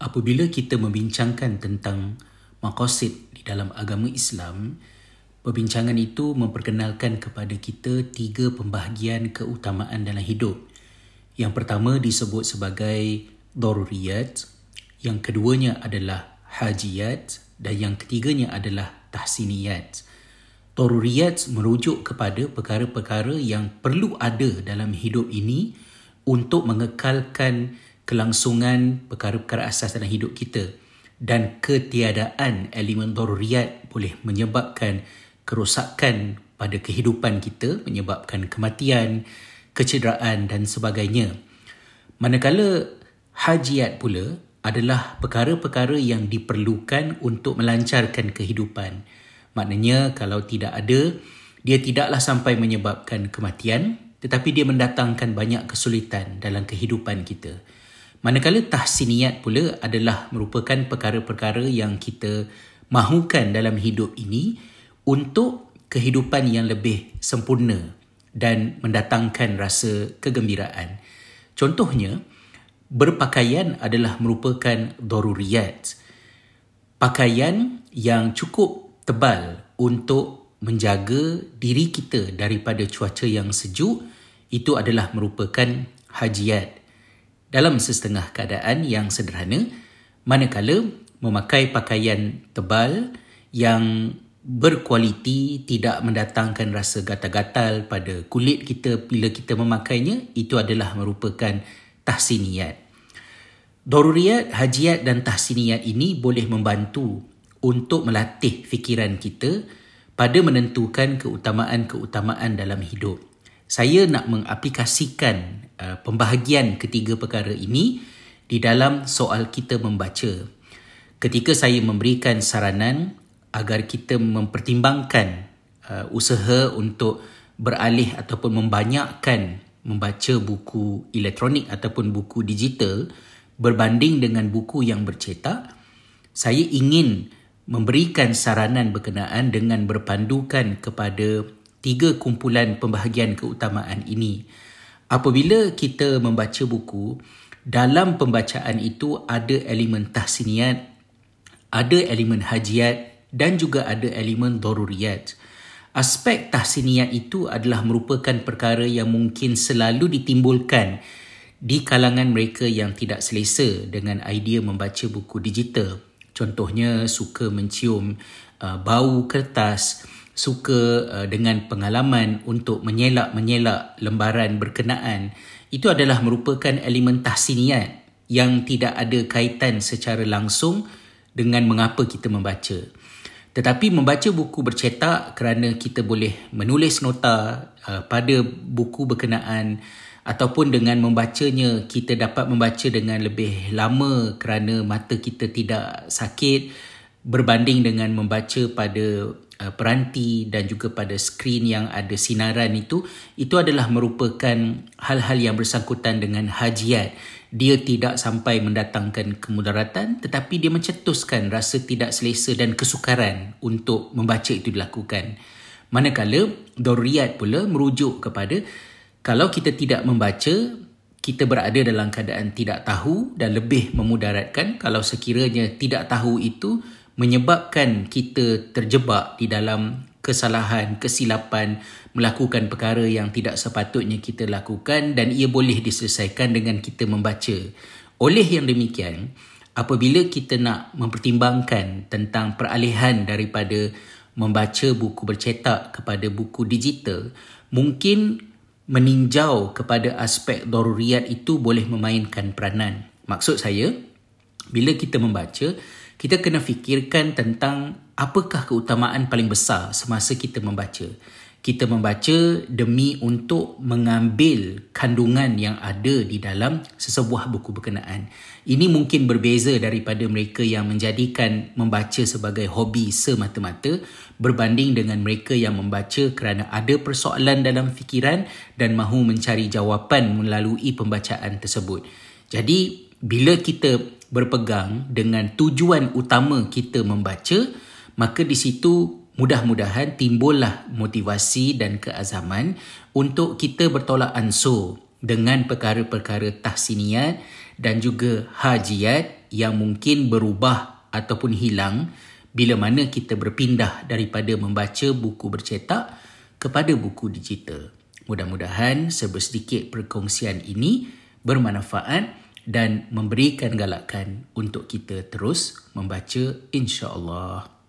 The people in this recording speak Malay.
apabila kita membincangkan tentang maqasid di dalam agama Islam, perbincangan itu memperkenalkan kepada kita tiga pembahagian keutamaan dalam hidup. Yang pertama disebut sebagai daruriyat, yang keduanya adalah hajiyat dan yang ketiganya adalah tahsiniyat. Daruriyat merujuk kepada perkara-perkara yang perlu ada dalam hidup ini untuk mengekalkan kelangsungan perkara-perkara asas dalam hidup kita dan ketiadaan elemen daruriyat boleh menyebabkan kerosakan pada kehidupan kita menyebabkan kematian, kecederaan dan sebagainya. Manakala hajiat pula adalah perkara-perkara yang diperlukan untuk melancarkan kehidupan. Maknanya kalau tidak ada, dia tidaklah sampai menyebabkan kematian tetapi dia mendatangkan banyak kesulitan dalam kehidupan kita. Manakala tahsiniat pula adalah merupakan perkara-perkara yang kita mahukan dalam hidup ini untuk kehidupan yang lebih sempurna dan mendatangkan rasa kegembiraan. Contohnya, berpakaian adalah merupakan daruriyat. Pakaian yang cukup tebal untuk menjaga diri kita daripada cuaca yang sejuk itu adalah merupakan hajiat dalam setengah keadaan yang sederhana manakala memakai pakaian tebal yang berkualiti tidak mendatangkan rasa gatal-gatal pada kulit kita bila kita memakainya itu adalah merupakan tahsiniyat. Daruriyat, hajiat dan tahsiniyat ini boleh membantu untuk melatih fikiran kita pada menentukan keutamaan-keutamaan dalam hidup. Saya nak mengaplikasikan uh, pembahagian ketiga perkara ini di dalam soal kita membaca. Ketika saya memberikan saranan agar kita mempertimbangkan uh, usaha untuk beralih ataupun membanyakkan membaca buku elektronik ataupun buku digital berbanding dengan buku yang bercetak saya ingin memberikan saranan berkenaan dengan berpandukan kepada tiga kumpulan pembahagian keutamaan ini apabila kita membaca buku dalam pembacaan itu ada elemen tahsiniat ada elemen hajiat dan juga ada elemen daruriyat. Aspek tahsiniat itu adalah merupakan perkara yang mungkin selalu ditimbulkan di kalangan mereka yang tidak selesa dengan idea membaca buku digital. Contohnya suka mencium uh, bau kertas, suka uh, dengan pengalaman untuk menyelak-menyelak lembaran berkenaan. Itu adalah merupakan elemen tahsiniat yang tidak ada kaitan secara langsung dengan mengapa kita membaca. Tetapi membaca buku bercetak kerana kita boleh menulis nota uh, pada buku berkenaan ataupun dengan membacanya kita dapat membaca dengan lebih lama kerana mata kita tidak sakit berbanding dengan membaca pada uh, peranti dan juga pada skrin yang ada sinaran itu itu adalah merupakan hal-hal yang bersangkutan dengan hajiat dia tidak sampai mendatangkan kemudaratan tetapi dia mencetuskan rasa tidak selesa dan kesukaran untuk membaca itu dilakukan. Manakala daruriyat pula merujuk kepada kalau kita tidak membaca kita berada dalam keadaan tidak tahu dan lebih memudaratkan kalau sekiranya tidak tahu itu menyebabkan kita terjebak di dalam kesalahan, kesilapan, melakukan perkara yang tidak sepatutnya kita lakukan dan ia boleh diselesaikan dengan kita membaca. Oleh yang demikian, apabila kita nak mempertimbangkan tentang peralihan daripada membaca buku bercetak kepada buku digital, mungkin meninjau kepada aspek daruriyat itu boleh memainkan peranan. Maksud saya, bila kita membaca, kita kena fikirkan tentang apakah keutamaan paling besar semasa kita membaca. Kita membaca demi untuk mengambil kandungan yang ada di dalam sesebuah buku berkenaan. Ini mungkin berbeza daripada mereka yang menjadikan membaca sebagai hobi semata-mata berbanding dengan mereka yang membaca kerana ada persoalan dalam fikiran dan mahu mencari jawapan melalui pembacaan tersebut. Jadi, bila kita berpegang dengan tujuan utama kita membaca, maka di situ mudah-mudahan timbullah motivasi dan keazaman untuk kita bertolak ansur dengan perkara-perkara tahsiniat dan juga hajiat yang mungkin berubah ataupun hilang bila mana kita berpindah daripada membaca buku bercetak kepada buku digital. Mudah-mudahan sebersedikit perkongsian ini bermanfaat dan memberikan galakan untuk kita terus membaca insya-Allah.